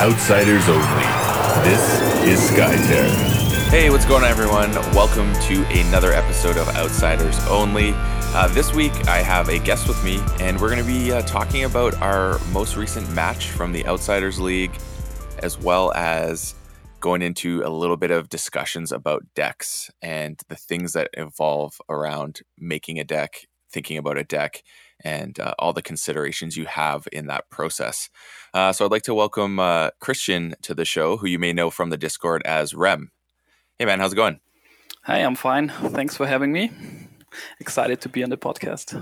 outsiders only. This is Skytear. Hey, what's going on, everyone? Welcome to another episode of Outsiders Only. Uh, this week, I have a guest with me, and we're going to be uh, talking about our most recent match from the Outsiders League, as well as going into a little bit of discussions about decks and the things that evolve around making a deck, thinking about a deck, and uh, all the considerations you have in that process. Uh, so I'd like to welcome uh, Christian to the show, who you may know from the Discord as Rem. Hey man, how's it going? Hi, I'm fine. Thanks for having me. Excited to be on the podcast.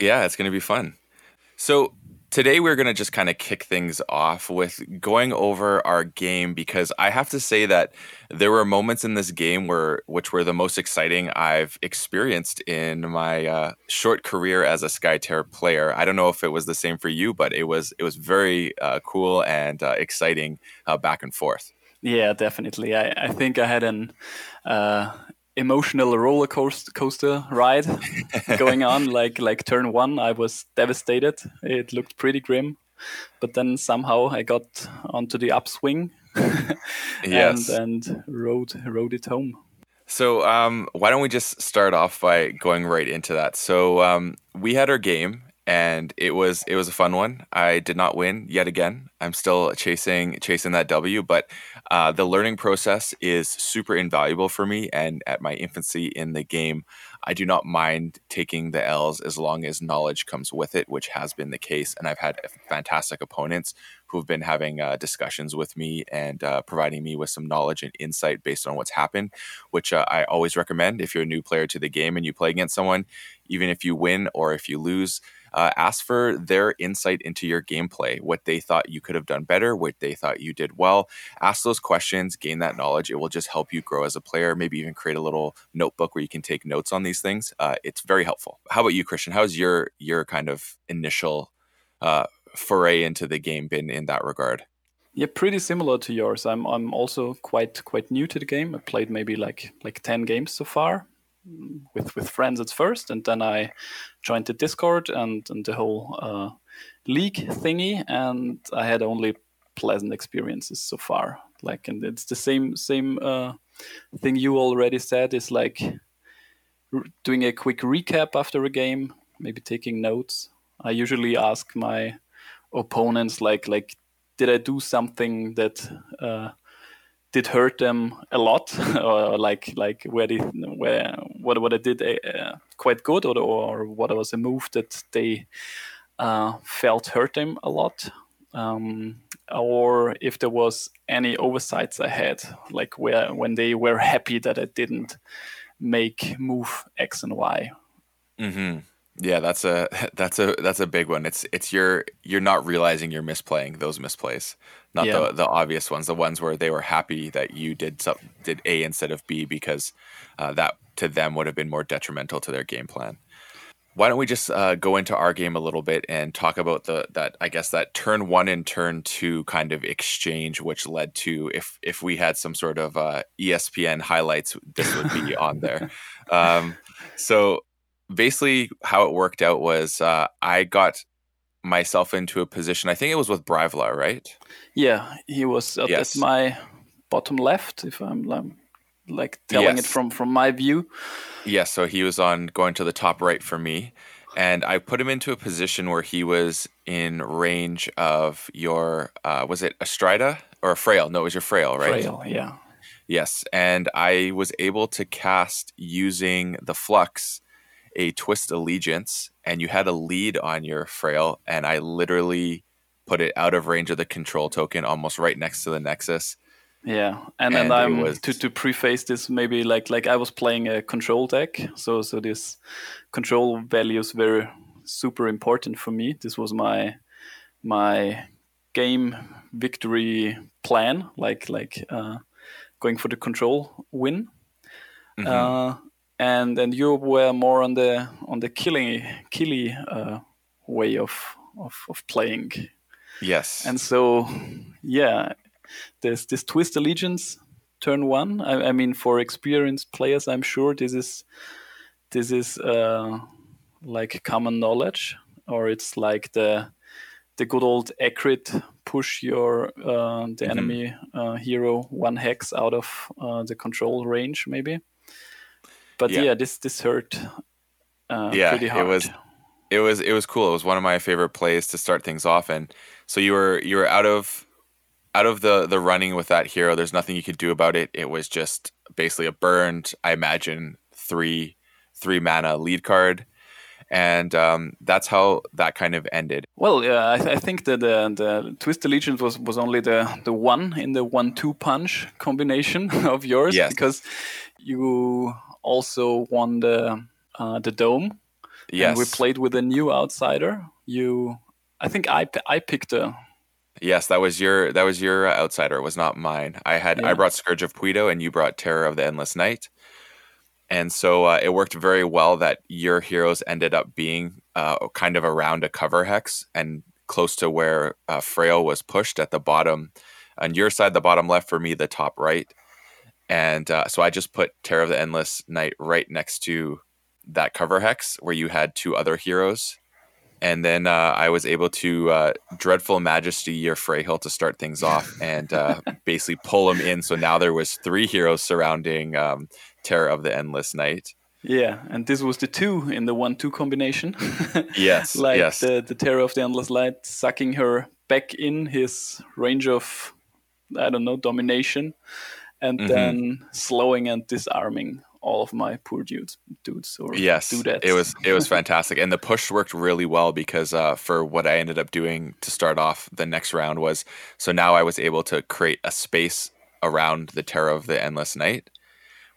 Yeah, it's going to be fun. So today we're going to just kind of kick things off with going over our game because I have to say that there were moments in this game where which were the most exciting I've experienced in my uh, short career as a Skytear player. I don't know if it was the same for you, but it was it was very uh, cool and uh, exciting uh, back and forth. Yeah, definitely. I, I think I had an uh, emotional roller coaster, ride going on. like like turn one, I was devastated. It looked pretty grim, but then somehow I got onto the upswing yes. and and rode rode it home. So um, why don't we just start off by going right into that? So um, we had our game and it was it was a fun one. I did not win yet again. I'm still chasing chasing that W, but uh, the learning process is super invaluable for me. And at my infancy in the game, I do not mind taking the L's as long as knowledge comes with it, which has been the case. And I've had fantastic opponents who've been having uh, discussions with me and uh, providing me with some knowledge and insight based on what's happened, which uh, I always recommend if you're a new player to the game and you play against someone, even if you win or if you lose uh, ask for their insight into your gameplay, what they thought you could have done better, what they thought you did well. Ask those questions, gain that knowledge. It will just help you grow as a player. Maybe even create a little notebook where you can take notes on these things. Uh, it's very helpful. How about you, Christian? How's your your kind of initial uh, foray into the game been in that regard? Yeah, pretty similar to yours. I'm I'm also quite quite new to the game. I played maybe like like ten games so far with with friends at first, and then I joined the Discord and, and the whole uh, league thingy, and I had only pleasant experiences so far. Like, and it's the same same uh, thing you already said. Is like doing a quick recap after a game, maybe taking notes. I usually ask my opponents like like did I do something that uh, did hurt them a lot, or like like where they where what what I did uh, quite good, or or what was a move that they uh, felt hurt them a lot, um, or if there was any oversights I had, like where when they were happy that I didn't make move X and Y. Mm-hmm. Yeah, that's a that's a that's a big one. It's it's your you're not realizing you're misplaying those misplays, not yeah. the the obvious ones, the ones where they were happy that you did some, did A instead of B because uh, that to them would have been more detrimental to their game plan. Why don't we just uh, go into our game a little bit and talk about the that I guess that turn one and turn two kind of exchange, which led to if if we had some sort of uh, ESPN highlights, this would be on there. Um, so basically how it worked out was uh, I got myself into a position. I think it was with Brilvar, right? Yeah, he was at, yes. at my bottom left, if I'm like telling yes. it from from my view. Yes, so he was on going to the top right for me, and I put him into a position where he was in range of your uh, was it a Strida or a Frail? No, it was your Frail, right? Frail, yeah. Yes, and I was able to cast using the Flux a twist allegiance and you had a lead on your frail and i literally put it out of range of the control token almost right next to the nexus. Yeah and, and, and i'm was... to, to preface this maybe like like i was playing a control deck so so this control values were super important for me. This was my my game victory plan like like uh, going for the control win. Mm-hmm. uh, and and you were more on the on the killing killy uh, way of, of of playing. Yes. And so, yeah, there's this twist allegiance turn one. I, I mean, for experienced players, I'm sure this is this is uh, like common knowledge, or it's like the the good old accurate push your uh, the enemy uh, hero one hex out of uh, the control range, maybe. But Yeah. yeah, this this hurt. Uh, Yeah, pretty it was- it was it was cool. It was one of my favorite plays to start things off. And so you were you were out of out of the the running with that hero. There's nothing you could do about it. It was just basically a burned. I imagine three three mana lead card, and um, that's how that kind of ended. Well, yeah, I, th- I think that the, the Twist Allegiance was, was only the, the one in the one-two punch combination of yours Yes. because you also won the uh, the dome. Yes, And we played with a new outsider. You, I think I I picked a yes, that was your that was your uh, outsider. It was not mine. I had I brought Scourge of Puido, and you brought Terror of the Endless Night. And so uh, it worked very well that your heroes ended up being uh, kind of around a cover hex and close to where uh, Frail was pushed at the bottom. On your side, the bottom left, for me, the top right. And uh, so I just put Terror of the Endless Night right next to that cover hex where you had two other heroes. And then uh, I was able to uh, Dreadful Majesty your Freyhill to start things off and uh, basically pull him in. So now there was three heroes surrounding um, Terror of the Endless Night. yeah, and this was the two in the one-two combination. Yes, like yes. the the Terror of the Endless Light sucking her back in his range of I don't know domination, and Mhm. then slowing and disarming all of my poor dudes, dudes or Yes, dudettes. it was it was fantastic, and the push worked really well because uh, for what I ended up doing to start off the next round was so now I was able to create a space around the Terror of the Endless Night,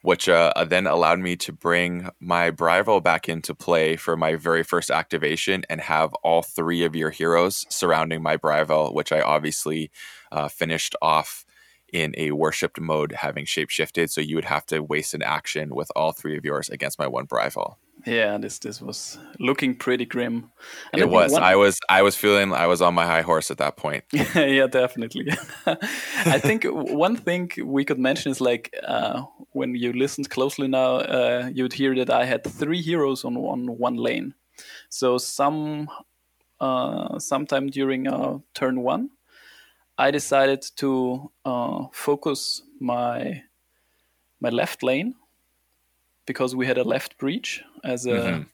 which uh, then allowed me to bring my Brilvar back into play for my very first activation and have all three of your heroes surrounding my Brilvar, which I obviously uh, finished off in a worshipped mode, having shapeshifted. So you would have to waste an action with all three of yours against my one Brilvar. yeah. This this was looking pretty grim. And it was. one- I was. I was feeling. I was on my high horse at that point. yeah, definitely. I think one thing we could mention is like uh, when you listened closely now, uh, you'd hear that I had three heroes on one one lane. So some uh, sometime during uh, turn one, I decided to uh, focus my my left lane because we had a left breach as a Mhm.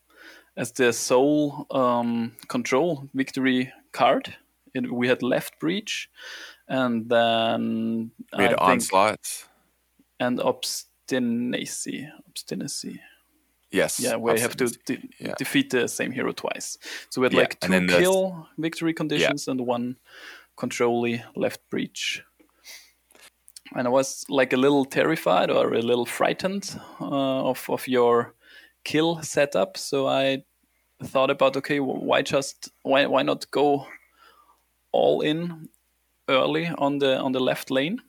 as the sole um, control victory card. It, we had left breach, and then We had I think, onslaught. and obstinacy. Obstinacy. Yes. Yeah, we have to de- yeah. defeat the same hero twice. So we had Yeah, like two then the- kill victory conditions and one controlly left breach. And I was like a little terrified or a little frightened uh, of of your kill setup. So I thought about okay, why just why why not go all in early on the on the left lane?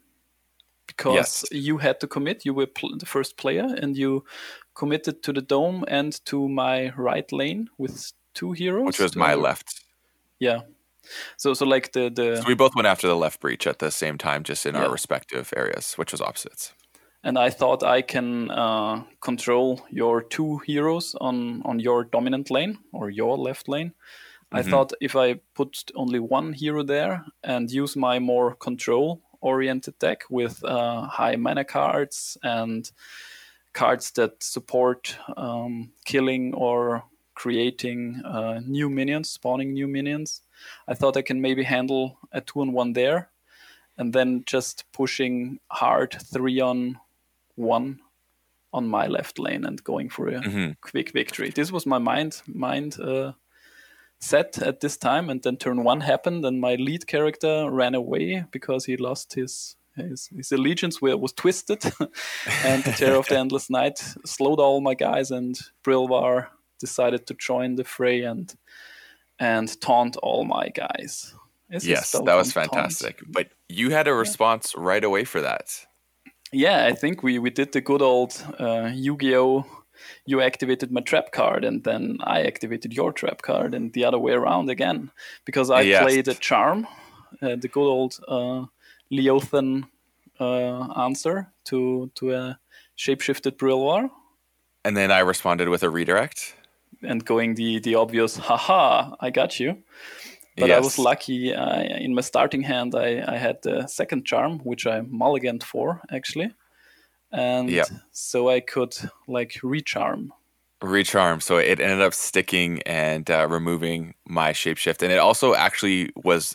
Because Yes. you had to commit. You were pl- the first player, and you committed to the dome and to my right lane with two heroes, which was my left. Yeah. So so like the the So we both went after the left breach at the same time, just in our respective areas, which was opposites. and I thought I can uh, control your two heroes on on your dominant lane or your left lane. I Mhm. thought if I put only one hero there and use my more control oriented deck with uh, high mana cards and cards that support um, killing or creating uh, new minions, spawning new minions. I thought I can maybe handle a two on one there, and then just pushing hard three on one on my left lane and going for a hmm quick victory. This was my mind mind uh, set at this time, and then turn one happened, and my lead character ran away because he lost his his, his allegiance where was twisted, and the Terror of the Endless Night slowed all my guys, and Brilvar decided to join the fray and and taunt all my guys. Yes, that was taunt? fantastic. But you had a response right away for that. Yeah, I think we, we did the good old uh, Yu-Gi-Oh! You activated my trap card, and then I activated your trap card, and the other way around again, because I Yes. played a charm, uh, the good old uh, Liothan uh, answer to to a shapeshifted Brilvar, And then I responded with a redirect. And going the the obvious, haha, I got you. But I was lucky. I, in my starting hand, I, I had the second charm, which I mulliganed for actually, and Yeah. so I could like recharm. Recharm. So it ended up sticking and uh, removing my shapeshift. And it also actually was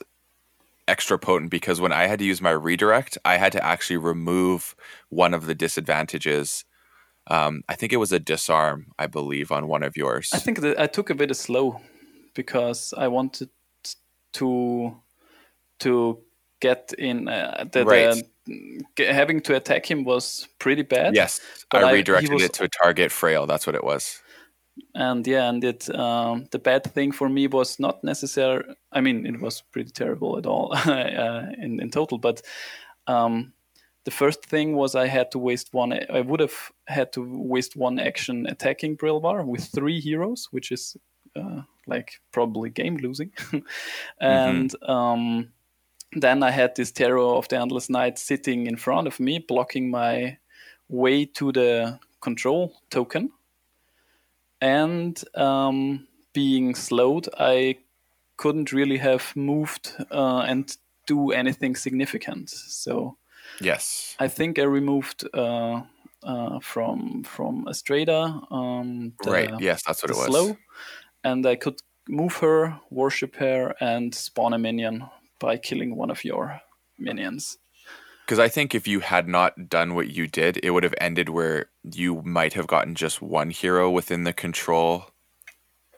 extra potent because when I had to use my redirect, I had to actually remove one of the disadvantages. Um, I think it was a disarm, I believe, on one of yours. I think that I took a bit of slow because I wanted to to get in. Uh, the, Right. g- having to attack him was pretty bad. yes, I I- redirected was- it to a target frail. That's what it was. and yeah, and it um, the bad thing for me was not necessary. I mean, it was pretty terrible at all uh, in in total, but. Um, the first thing was I had to waste one. I would have had to waste one action attacking Brilvar with three heroes, which is uh, like probably game losing. and um, then I had this Terror of the Endless Night sitting in front of me, blocking my way to the control token. And um, being slowed, I couldn't really have moved uh, and do anything significant. So Yes. I think I removed uh, uh, from from Estrada. Um, the, right. Yes, that's what it was. slow, and I could move her, worship her, and spawn a minion by killing one of your minions. Because I think if you had not done what you did, it would have ended where you might have gotten just one hero within the control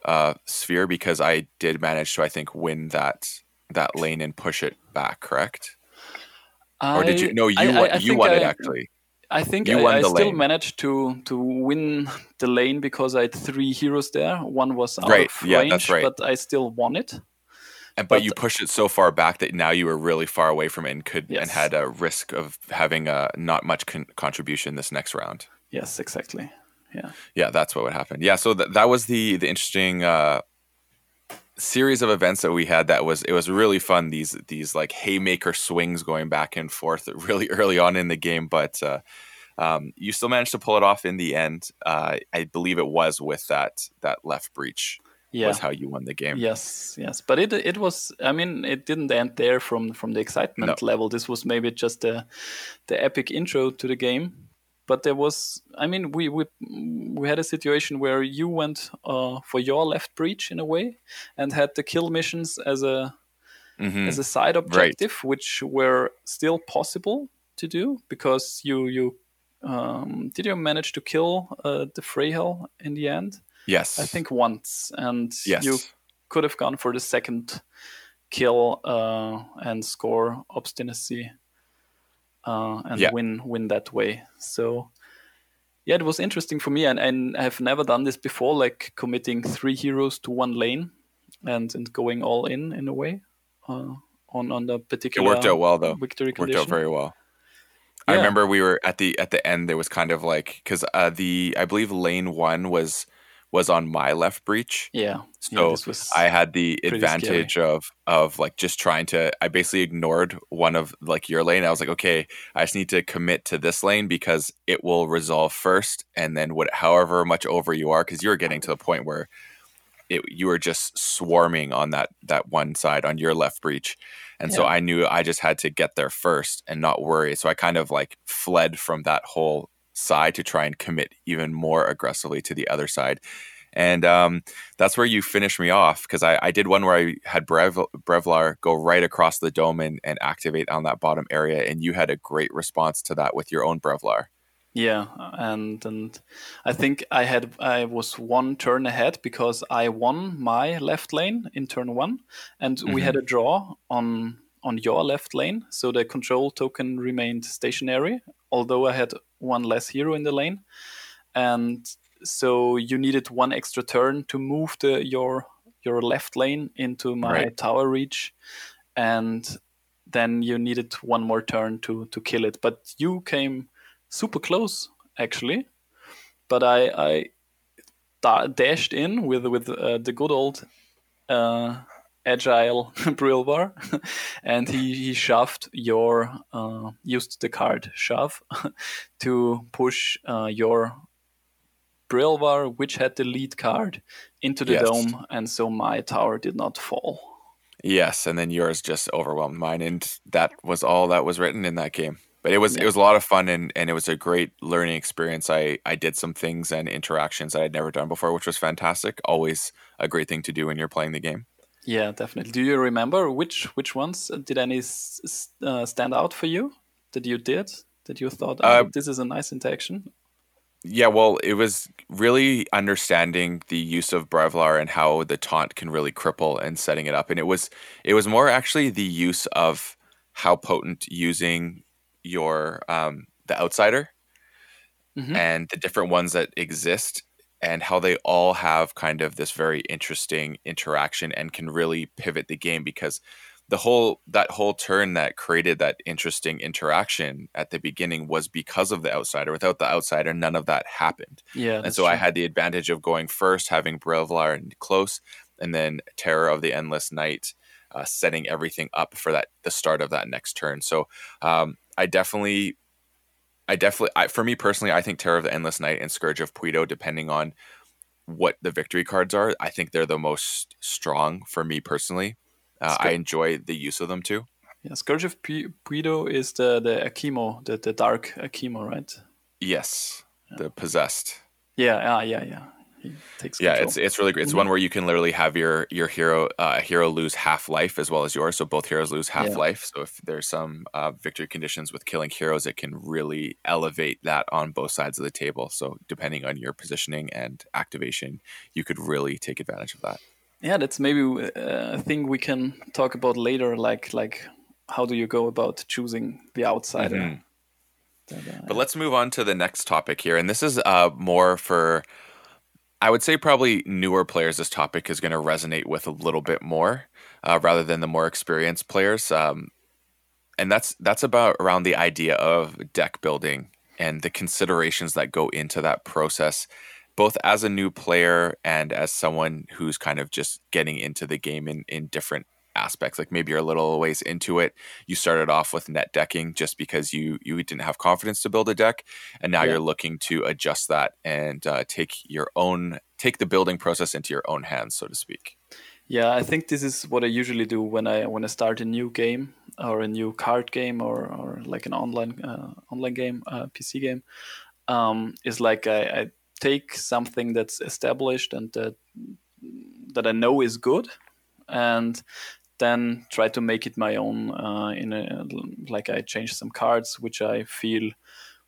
uh, sphere. Because I did manage to, I think, win that that lane and push it back. Correct? Or did you? I- No, you I- I- won. I you won it actually. I think You I, I still lane. managed to to win the lane because I had three heroes there. One was out Right, of yeah, range, right. but I still won it. And, but, but- you pushed it so far back that now you were really far away from it and could and had a risk of having a not much con- contribution this next round. Yes, exactly. Yeah. Yeah, that's what would happen. Yeah, so th- that was the the interesting uh, series of events that we had. That was it was really fun. These these like haymaker swings going back and forth really early on in the game, but uh, um, you still managed to pull it off in the end. Uh, I believe it was with that that left breach Yeah. was how you won the game. Yes, yes, but it it was. I mean, it didn't end there from from the excitement level. This was maybe just the the epic intro to the game. But there was, I mean, we we we had a situation where you went uh, for your left breach in a way, and had the kill missions as a Mhm. as a side objective, which were still possible to do because you you um, did you manage to kill uh, the Freyhel in the end? Yes, I think once, and yes. you could have gone for the second kill uh, and score obstinacy uh, and Yeah. win win that way. So yeah, it was interesting for me, and, and I have never done this before, like committing three heroes to one lane and and going all in in a way uh, on on the particular. It worked out well though. victory worked condition. out very well. I remember we were at the at the end. There was kind of like because uh, the I believe lane one was was on my left breach, yeah, yeah, so was I had the advantage of of like just trying to. I basically ignored one of like your lane. I was like, okay, I just need to commit to this lane because it will resolve first, and then what, however much over you are, because you're getting to the point where it you were just swarming on that that one side on your left breach, and so I knew I just had to get there first and not worry. So I kind of like fled from that whole side to try and commit even more aggressively to the other side. And um, that's where you finished me off because I, I did one where I had Brev- Brilvar go right across the dome and, and activate on that bottom area, and you had a great response to that with your own Brilvar. Yeah, and and I think I had I was one turn ahead because I won my left lane in turn one, and we had a draw on on your left lane, so the control token remained stationary, although I had one less hero in the lane, and so you needed one extra turn to move the your your left lane into my Right. tower reach, and then you needed one more turn to to kill it. But you came super close actually, but I I da- dashed in with with uh, the good old uh, agile Brilvar, and he he shoved your uh, used the card shove to push uh, your Brilvar, which had the lead card, into the Yes. dome, and so my tower did not fall. Yes, and then yours just overwhelmed mine, and that was all that was written in that game. But it was yeah. it was a lot of fun, and, and it was a great learning experience. I I did some things and interactions that I'd never done before, which was fantastic. Always a great thing to do when you're playing the game. Yeah, definitely. Do you remember which which ones did any uh, stand out for you that you did that you thought oh, uh, this is a nice interaction? Yeah, well, it was really understanding the use of Brilvar and how the taunt can really cripple and setting it up. And it was it was more actually the use of how potent using your um, the outsider mm-hmm. and the different ones that exist and how they all have kind of this very interesting interaction and can really pivot the game because the whole that whole turn that created that interesting interaction at the beginning was because of the outsider. Without the outsider, none of that happened. Yeah, and so true. I had the advantage of going first, having Brilvar and close, and then Terror of the Endless Night, uh, setting everything up for that the start of that next turn. So um, I definitely. I definitely, I, for me personally, I think Terror of the Endless Night and Scourge of Puido, depending on what the victory cards are, I think they're the most strong for me personally. Uh, I enjoy the use of them too. Yeah, Scourge of Puido is the the Akimo, the, the dark Akimo, right? Yes, yeah. the possessed. Yeah, uh, yeah, yeah. He takes yeah, it's it's really great. It's mm-hmm. one where you can literally have your your hero uh, hero lose half life as well as yours. So both heroes lose half yeah. life. So if there's some uh, victory conditions with killing heroes, it can really elevate that on both sides of the table. So depending on your positioning and activation, you could really take advantage of that yeah that's maybe uh, a thing we can talk about later like like how do you go about choosing the outsider mm-hmm. uh, but let's move on to the next topic here and this is uh, more for i would say probably newer players this topic is going to resonate with a little bit more uh, rather than the more experienced players um, and that's that's about around the idea of deck building and the considerations that go into that process both as a new player and as someone who's kind of just getting into the game in, in different aspects like maybe you're a little ways into it you started off with net decking just because you you didn't have confidence to build a deck and now yeah. you're looking to adjust that and uh, take your own take the building process into your own hands so to speak yeah i think this is what i usually do when i when i start a new game or a new card game or, or like an online uh, online game uh, pc game um, is like I, I take something that's established and that that I know is good, and then try to make it my own. Uh, in a, like I change some cards which I feel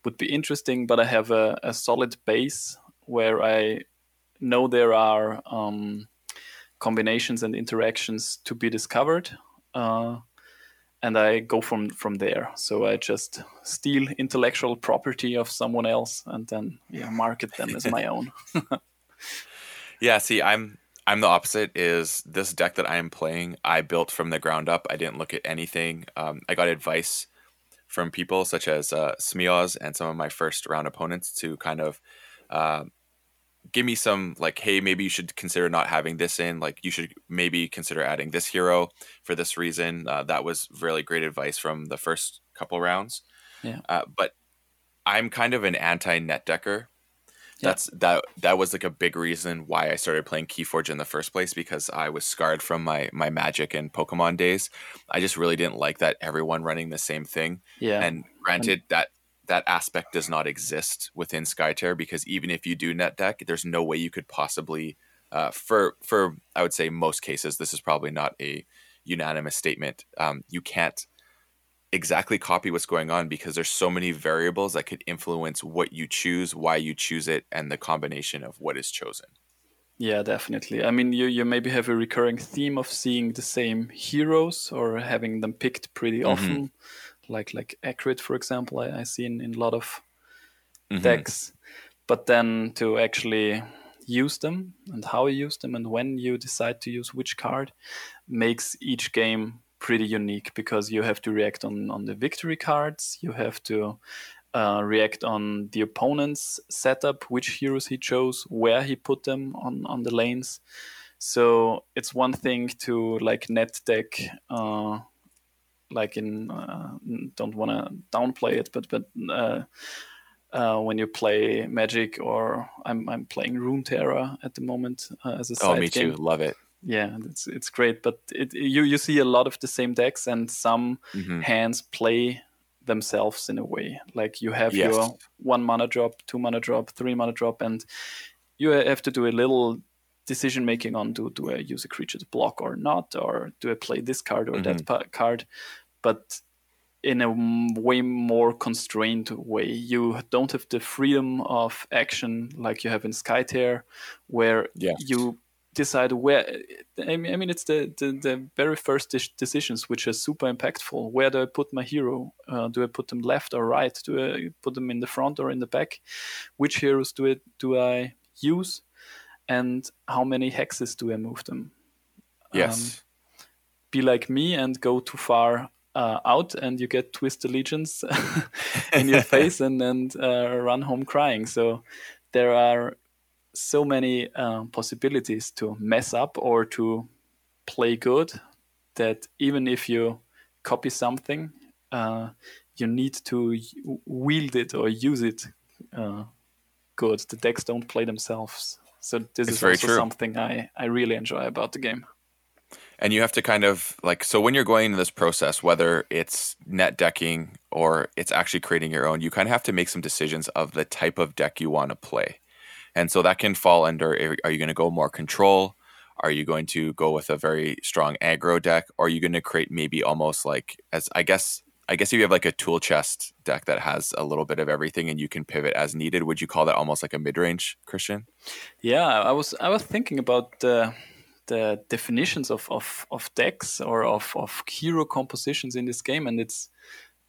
would be interesting, but I have a, a solid base where I know there are um, combinations and interactions to be discovered. Uh, and I go from from there. So I just steal intellectual property of someone else and then yeah, market them as my own. yeah, see, I'm I'm the opposite. Is this deck that I am playing? I built from the ground up. I didn't look at anything. Um, I got advice from people such as uh, Smios and some of my first round opponents to kind of uh, give me some like hey maybe you should consider not having this in like you should maybe consider adding this hero for this reason uh, that was really great advice from the first couple rounds yeah uh, but i'm kind of an anti net decker that's that that was like a big reason why i started playing keyforge in the first place because i was scarred from my my magic and pokemon days. I just really didn't like that everyone running the same thing. Yeah. And granted that that aspect does not exist within Skytear because even if you do net deck, there's no way you could possibly, uh, for for I would say most cases, this is probably not a unanimous statement. Um, you can't exactly copy what's going on because there's so many variables that could influence what you choose, why you choose it, and the combination of what is chosen. Yeah, definitely. I mean, you, you maybe have a recurring theme of seeing the same heroes or having them picked pretty mm-hmm. often like like accurate for example i, I see in, in a lot of mm-hmm. decks but then to actually use them and how you use them and when you decide to use which card makes each game pretty unique because you have to react on on the victory cards you have to uh, react on the opponent's setup which heroes he chose where he put them on on the lanes so it's one thing to like net deck uh, like in uh, don't want to downplay it, but but uh, uh, when you play Magic or I'm I'm playing Runeterra at the moment uh, as a oh, side me game. too, love it. Yeah, it's it's great. But it, you you see a lot of the same decks, and some Mhm. hands play themselves in a way. Like you have Yes. your one mana drop, two mana drop, three mana drop, and you have to do a little decision making on do do I use a creature to block or not, or do I play this card or that pa- card, but in a way more constrained way. You don't have the freedom of action like you have in Skytear, where Yes. you decide where. I mean, I mean it's the, the, the very first de- decisions which are super impactful. Where do I put my hero? Uh, do I put them left or right? Do I put them in the front or in the back? Which heroes do I do I use? And how many hexes do I move them? Yes. be like me and go too far uh, out and you get twist allegiance in your face and then uh, run home crying so there are so many uh, possibilities to mess up or to play good that even if you copy something uh, you need to wield it or use it uh, good the decks don't play themselves so this It's is also true. something I, I really enjoy about the game And you have to kind of like so when you're going into this process, whether it's net decking or it's actually creating your own, you kind of have to make some decisions of the type of deck you want to play. And so that can fall under are are you going to go more control? Are you going to go with a very strong aggro deck? Or are you going to create maybe almost like as I guess I guess if you have like a tool chest deck that has a little bit of everything and you can pivot as needed, would you call that almost like a mid range, Christian? Yeah, I was I was thinking about the the definitions of, of, of decks or of, of hero compositions in this game, and it's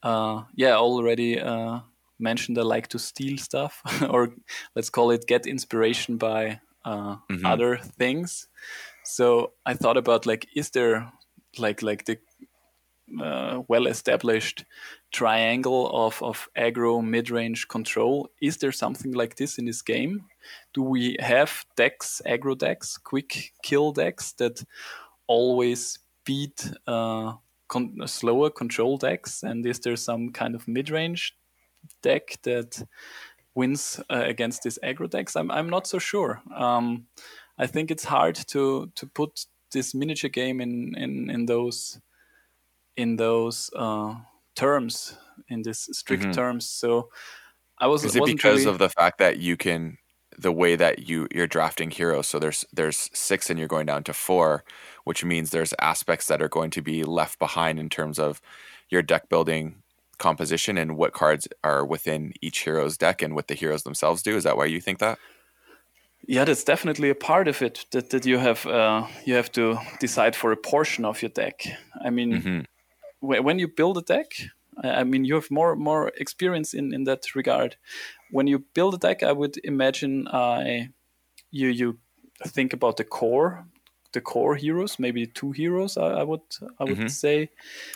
uh, yeah already uh, mentioned. I like to steal stuff, or let's call it get inspiration by uh, Mhm. other things. So I thought about like, is there like like the uh, well established triangle of, of aggro mid range control. Is there something like this in this game? Do we have decks, aggro decks, quick kill decks that always beat uh, con- slower control decks? And is there some kind of mid range deck that wins uh, against these aggro decks? I'm, I'm not so sure. Um, I think it's hard to, to put this miniature game in, in, in those in those uh, terms, in this strict Mhm. terms. So I was Is it wasn't because really, of the fact that you can the way that you you're drafting heroes? So there's there's six and you're going down to four, which means there's aspects that are going to be left behind in terms of your deck building composition and what cards are within each hero's deck and what the heroes themselves do. Is that why you think that? yeah, that's definitely a part of it that, that you have uh, you have to decide for a portion of your deck. I mean, Mhm. wh- when you build a deck, I mean, you have more more experience in in that regard. When you build a deck, I would imagine uh, you you think about the core, the core heroes, maybe two heroes. I, I would I would Mhm. say,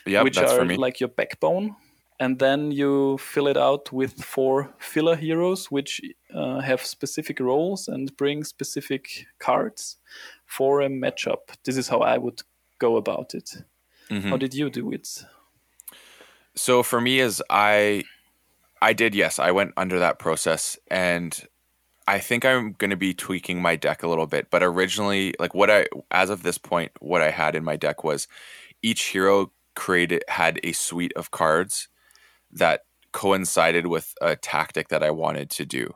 Yep, which are like your backbone. And then you fill it out with four filler heroes, which uh, have specific roles and bring specific cards for a matchup. This is how I would go about it. Mhm. How did you do it? So for me is I I did yes, I went under that process and I think I'm going to be tweaking my deck a little bit, but originally like what I as of this point what I had in my deck was each hero created had a suite of cards that coincided with a tactic that I wanted to do.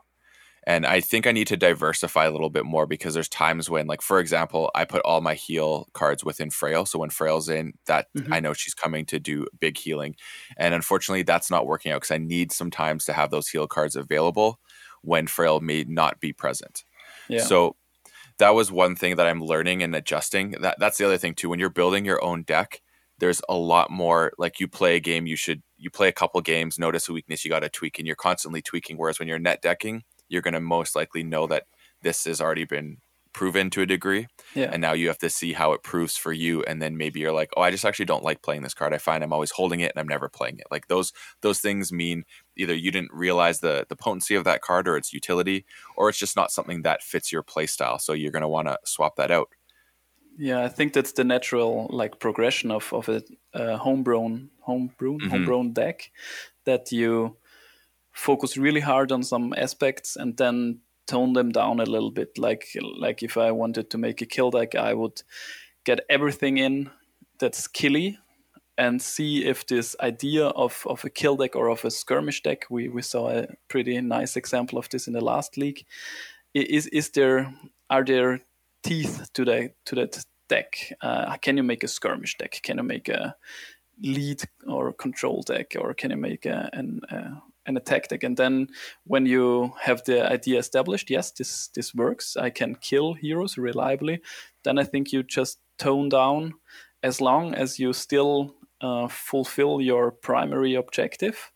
And I think I need to diversify a little bit more because there's times when, like, for example, I put all my heal cards within Frail. So when Frail's in, that Mhm. I know she's coming to do big healing. And unfortunately, that's not working out because I need sometimes to have those heal cards available when Frail may not be present. Yeah. So that was one thing that I'm learning and adjusting. That that's the other thing too. When you're building your own deck, there's a lot more like you play a game, you should you play a couple games, notice a weakness, you got to tweak, and you're constantly tweaking. Whereas when you're net decking, you're going to most likely know that this has already been proven to a degree, yeah. and now you have to see how it proves for you. And then maybe you're like, oh, I just actually don't like playing this card. I find I'm always holding it and I'm never playing it. Like those those things mean either you didn't realize the the potency of that card or its utility, or it's just not something that fits your play style. So you're going to want to swap that out. Yeah, I think that's the natural like progression of of a uh, homegrown homegrown Mhm. homegrown deck that you focus really hard on some aspects and then tone them down a little bit. Like like if I wanted to make a kill deck, I would get everything in that's killy and see if this idea of, of a kill deck or of a skirmish deck, we, we saw a pretty nice example of this in the last league. Is is there are there teeth to that to that deck? Uh, can you make a skirmish deck? Can you make a lead or control deck, or can you make a, an uh, an attack deck? And then when you have the idea established, yes, this this works. I can kill heroes reliably. Then I think you just tone down as long as you still uh, fulfill your primary objective,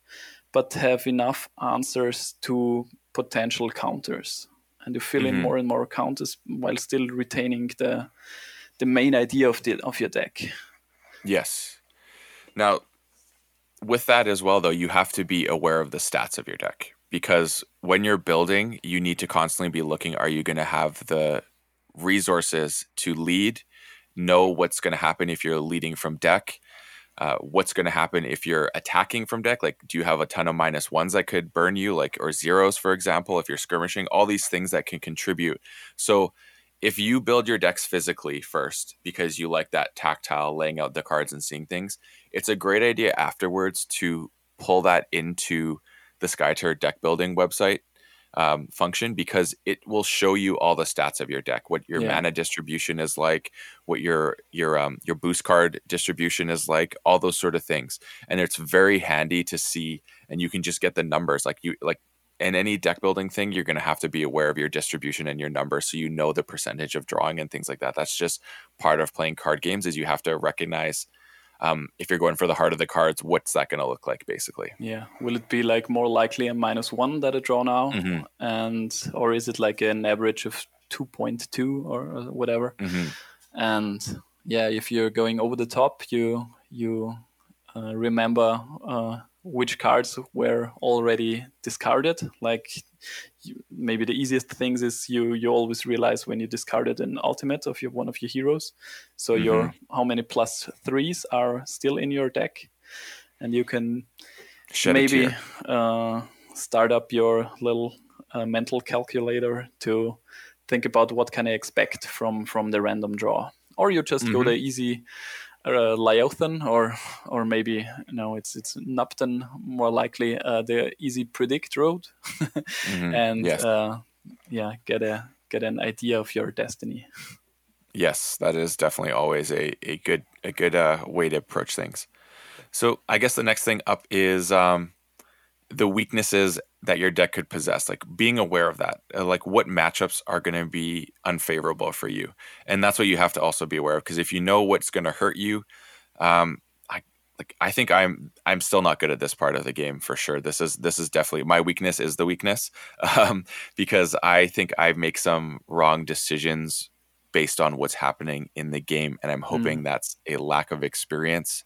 but have enough answers to potential counters, and you fill mm-hmm. in more and more counters while still retaining the the main idea of the of your deck. Yes. Now, with that as well, though, you have to be aware of the stats of your deck because when you're building, you need to constantly be looking: Are you going to have the resources to lead? Know what's going to happen if you're leading from deck uh, what's going to happen if you're attacking from deck? Like do you have a ton of minus ones that could burn you like or zeros for example if you're skirmishing? All these things that can contribute. So if you build your decks physically first because you like that tactile laying out the cards and seeing things it's a great idea afterwards to pull that into the skytear deck building website um, function because it will show you all the stats of your deck, what your yeah. mana distribution is like, what your your um, your boost card distribution is like, all those sort of things, and it's very handy to see, and you can just get the numbers like you like. In any deck building thing, you're going to have to be aware of your distribution and your numbers, so you know the percentage of drawing and things like that. That's just part of playing card games. Is you have to recognize um, if you're going for the heart of the cards, what's that going to look like basically? Yeah, will it be like more likely a minus one that I draw now, mm-hmm. and or is it like an average of two point two or whatever? Mm-hmm. And yeah, if you're going over the top, you you uh, remember uh, which cards were already discarded. Like maybe the easiest things is you you always realize when you discarded an ultimate of your one of your heroes. So mm-hmm. your how many plus threes are still in your deck, and you can Shed maybe uh, start up your little uh, mental calculator to think about what can I expect from from the random draw, or you just mm-hmm. go the easy uh, Liothan or or maybe no, it's it's Nupten more likely uh, the easy predict road mm-hmm. and yes. uh, yeah get a get an idea of your destiny. Yes, that is definitely always a, a good a good uh, way to approach things. So I guess the next thing up is um, the weaknesses that your deck could possess like being aware of that uh, like what matchups are going to be unfavorable for you. And that's what you have to also be aware of because if you know what's going to hurt you um i like i think i'm i'm still not good at this part of the game for sure. This is this is definitely my weakness is the weakness um because i think i make some wrong decisions based on what's happening in the game and i'm hoping mm. that's a lack of experience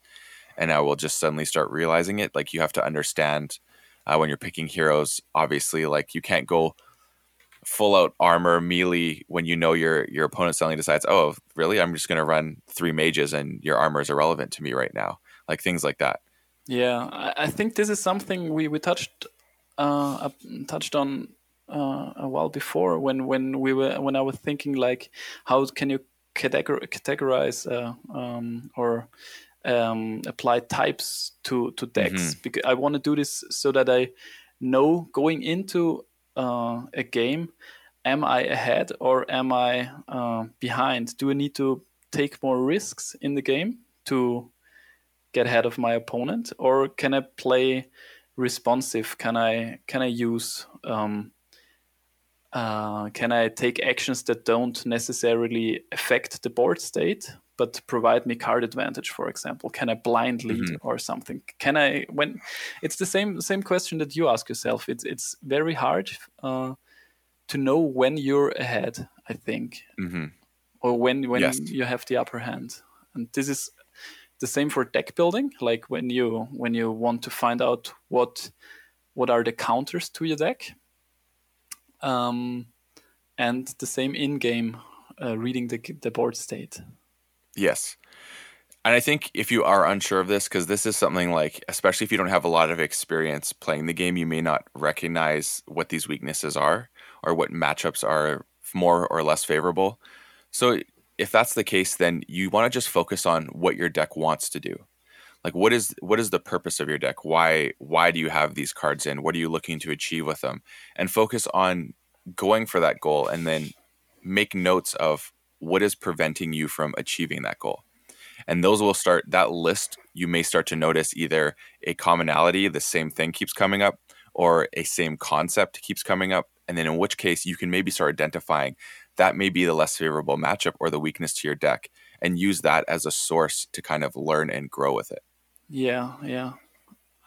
and i will just suddenly start realizing it. Like you have to understand uh, when you're picking heroes. Obviously, like you can't go full out armor melee when you know your your opponent suddenly decides, oh, really? I'm just going to run three mages and your armor is irrelevant to me right now. Like things like that. Yeah, I, think this is something we we touched uh, touched on uh, a while before when when we were when I was thinking like how can you categorize uh, um, or um, apply types to to decks mm-hmm. because I want to do this so that I know going into uh, a game, am I ahead or am I uh, behind? Do I need to take more risks in the game to get ahead of my opponent, or can I play responsive? Can I can I use um, uh, can I take actions that don't necessarily affect the board state, but provide me card advantage for example can i blind lead mm-hmm. or something can i when it's the same same question that you ask yourself it's it's very hard uh, to know when you're ahead i think mm-hmm. or when when yes. you have the upper hand and this is the same for deck building like when you when you want to find out what what are the counters to your deck um, and the same in game uh, reading the, the board state Yes. And I think if you are unsure of this, because this is something like, especially if you don't have a lot of experience playing the game, you may not recognize what these weaknesses are or what matchups are more or less favorable. So if that's the case, then you want to just focus on what your deck wants to do. Like what is what is the purpose of your deck? Why why do you have these cards in? What are you looking to achieve with them? And focus on going for that goal and then make notes of what is preventing you from achieving that goal. And those will start that list. You may start to notice either a commonality, the same thing keeps coming up, or a same concept keeps coming up. And then in which case you can maybe start identifying that may be the less favorable matchup or the weakness to your deck and use that as a source to kind of learn and grow with it. Yeah, yeah.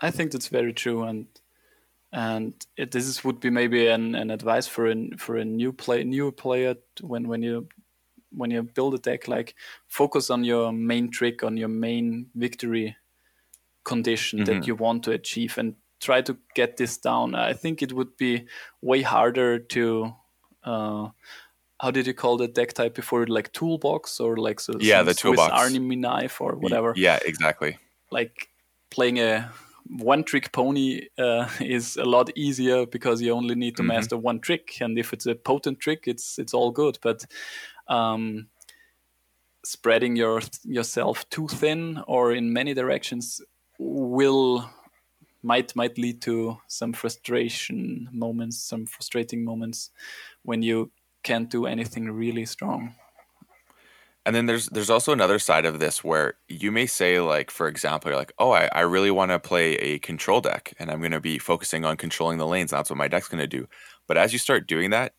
I think that's very true and and it, this would be maybe an, an advice for a for a new play new player when when you when you build a deck like focus on your main trick on your main victory condition mm-hmm. that you want to achieve and try to get this down. I think it would be way harder to uh, how did you call the deck type before? Like toolbox or like so yeah the Swiss toolbox. Army knife or whatever? yeah exactly. Like playing a one trick pony uh, is a lot easier because you only need to mm-hmm. master one trick and if it's a potent trick it's it's all good but um, spreading your yourself too thin or in many directions will might might lead to some frustration moments some frustrating moments when you can't do anything really strong. And then there's there's also another side of this where you may say like for example you're like oh I, I really want to play a control deck and I'm going to be focusing on controlling the lanes. That's what my deck's going to do. But as you start doing that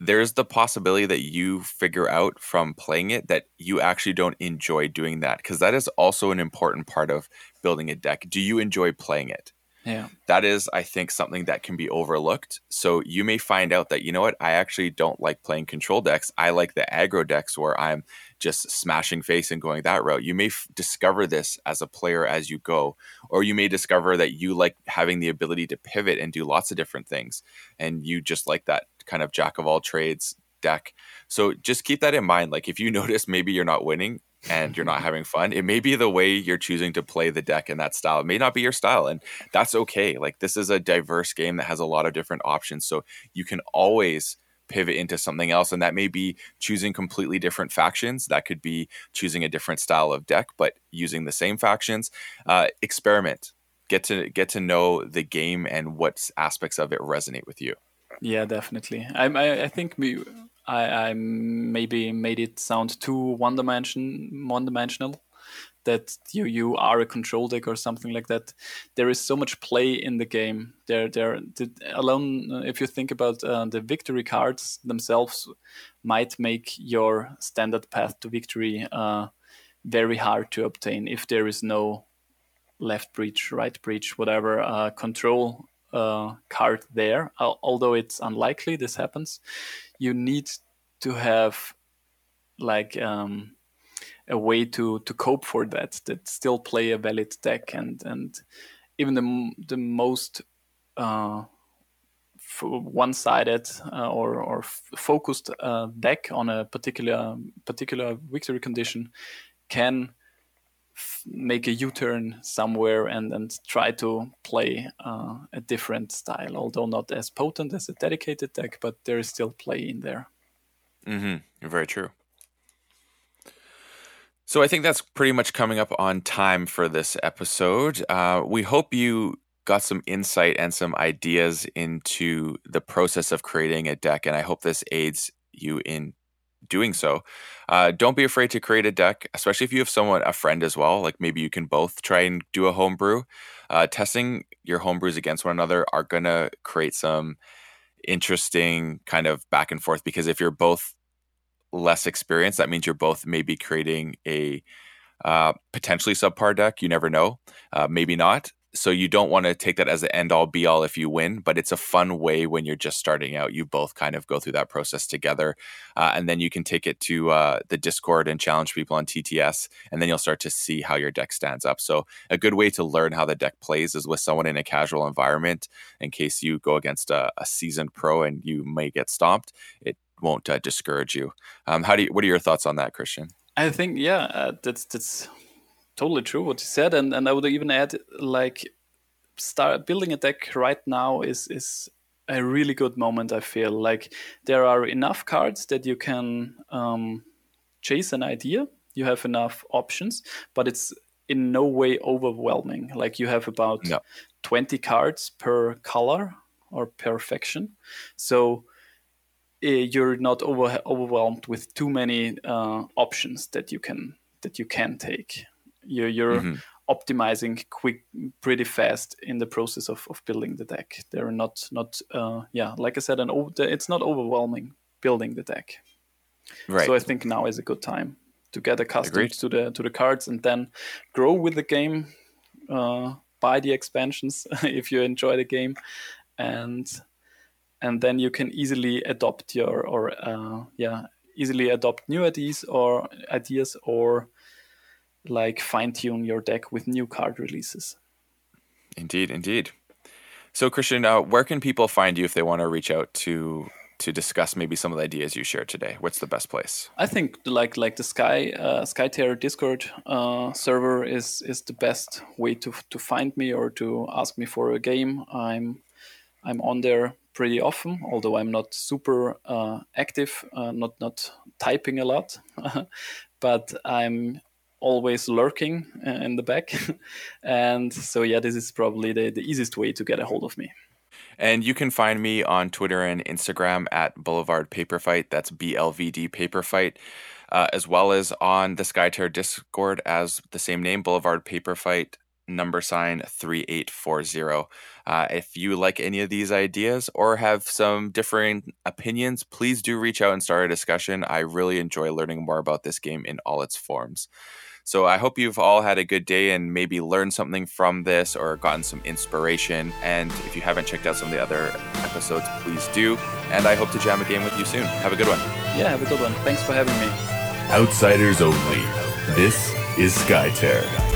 there's the possibility that you figure out from playing it that you actually don't enjoy doing that because that is also an important part of building a deck do you enjoy playing it yeah. That is, I think, something that can be overlooked. So you may find out that, you know what, I actually don't like playing control decks. I like the aggro decks where I'm just smashing face and going that route. You may f- discover this as a player as you go, or you may discover that you like having the ability to pivot and do lots of different things. And you just like that kind of jack of all trades deck. So just keep that in mind. Like if you notice maybe you're not winning, and you're not having fun, it may be the way you're choosing to play the deck in that style. It may not be your style, and that's okay. Like this is a diverse game that has a lot of different options, so you can always pivot into something else and that may be choosing completely different factions that could be choosing a different style of deck but using the same factions uh, experiment get to get to know the game and what aspects of it resonate with you yeah definitely i, I, I think we I, I maybe made it sound too one dimension one dimensional that you you are a control deck or something like that. There is so much play in the game. There there the, alone if you think about uh, the victory cards themselves might make your standard path to victory uh, very hard to obtain if there is no left breach, right breach, whatever uh, control uh, card there. Although it's unlikely this happens, you need to have like um, a way to to cope for that that still play a valid deck and and even the the most uh, one-sided uh, or or focused uh, deck on a particular particular victory condition can make a U-turn somewhere and and try to play uh, a different style, although not as potent as a dedicated deck, but there is still play in there. Mm-hmm. Very true. So I think that's pretty much coming up on time for this episode. Uh, we hope you got some insight and some ideas into the process of creating a deck, and I hope this aids you in doing so. Uh, don't be afraid to create a deck, especially if you have someone, a friend as well. Like maybe you can both try and do a homebrew. Uh, testing your homebrews against one another are going to create some interesting kind of back and forth because if you're both less experienced, that means you're both maybe creating a uh, potentially subpar deck. You never know. Uh, maybe not so you don't want to take that as the end all be all if you win but it's a fun way when you're just starting out you both kind of go through that process together uh, and then you can take it to uh, the discord and challenge people on tts and then you'll start to see how your deck stands up. So a good way to learn how the deck plays is with someone in a casual environment in case you go against a, a seasoned pro and you may get stomped it won't uh, discourage you. Um, how do you what are your thoughts on that christian? I think yeah uh, that's that's totally true what you said, and and I would even add like start building a deck right now is is a really good moment. I feel like there are enough cards that you can um, chase an idea. You have enough options, but it's in no way overwhelming. Like you have about no. 20 cards per color or per faction. So uh, you're not over, overwhelmed with too many uh, options that you can that you can take. You're, you're mm-hmm. optimizing quick, pretty fast in the process of, of building the deck. They're not not uh, yeah, like I said, an it's not overwhelming building the deck. Right. So I think now is a good time to get accustomed Agreed. to the to the cards and then grow with the game. Uh, buy the expansions if you enjoy the game, and and then you can easily adopt your or uh, yeah easily adopt new ideas or ideas or like fine tune your deck with new card releases. Indeed, indeed. So Christian, uh, where can people find you if they want to reach out to to discuss maybe some of the ideas you shared today? What's the best place? I think like like the Sky uh, Skytear Discord uh, server is is the best way to to find me or to ask me for a game. I'm I'm on there pretty often, although I'm not super uh, active, uh, not not typing a lot, but I'm always lurking uh, in the back, and so yeah, this is probably the, the easiest way to get a hold of me. And you can find me on Twitter and Instagram at Boulevard Paper Fight. That's BLVD Paper Fight. Uh, as well as on the Skytear Discord as the same name, Boulevard Paper Fight number sign 3840. Uh, if you like any of these ideas or have some differing opinions, please do reach out and start a discussion. I really enjoy learning more about this game in all its forms. So I hope you've all had a good day and maybe learned something from this or gotten some inspiration. And if you haven't checked out some of the other episodes, please do. And I hope to jam a game with you soon. Have a good one. Yeah, have a good one. Thanks for having me. Outsiders only. This is Skytear.